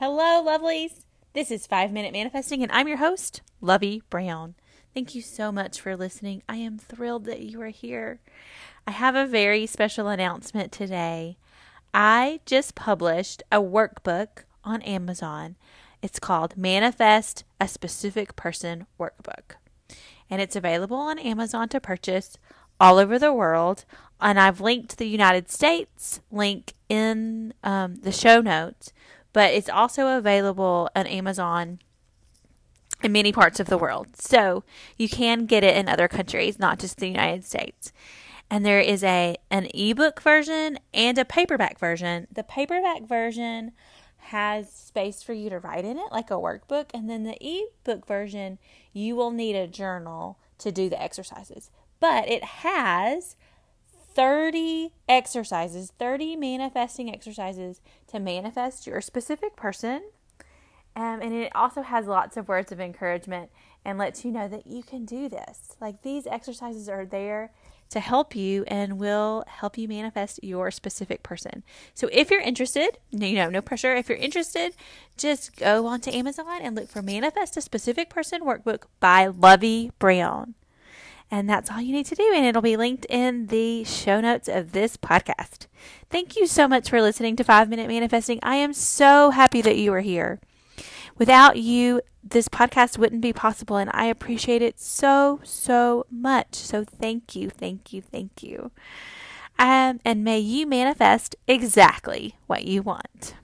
Hello, lovelies. This is 5 Minute Manifesting, and I'm your host, Lovey Brown. Thank you so much for listening. I am thrilled that you are here. I have a very special announcement today. I just published a workbook on Amazon. It's called Manifest a Specific Person Workbook. And it's available on Amazon to purchase all over the world. And I've linked the United States link in um, the show notes, but it's also available on Amazon in many parts of the world. So you can get it in other countries, not just the United States. And there is a an ebook version and a paperback version. The paperback version has space for you to write in it like a workbook and then the ebook version you will need a journal to do the exercises. But it has 30 exercises, 30 manifesting exercises to manifest your specific person um, and it also has lots of words of encouragement and lets you know that you can do this. Like these exercises are there to help you and will help you manifest your specific person. So if you're interested, you know, no pressure. If you're interested, just go onto Amazon and look for Manifest a Specific Person Workbook by Lovey Brown. And that's all you need to do. And it'll be linked in the show notes of this podcast. Thank you so much for listening to Five Minute Manifesting. I am so happy that you are here. Without you, this podcast wouldn't be possible, and I appreciate it so, so much. So thank you, thank you, thank you. Um, and may you manifest exactly what you want.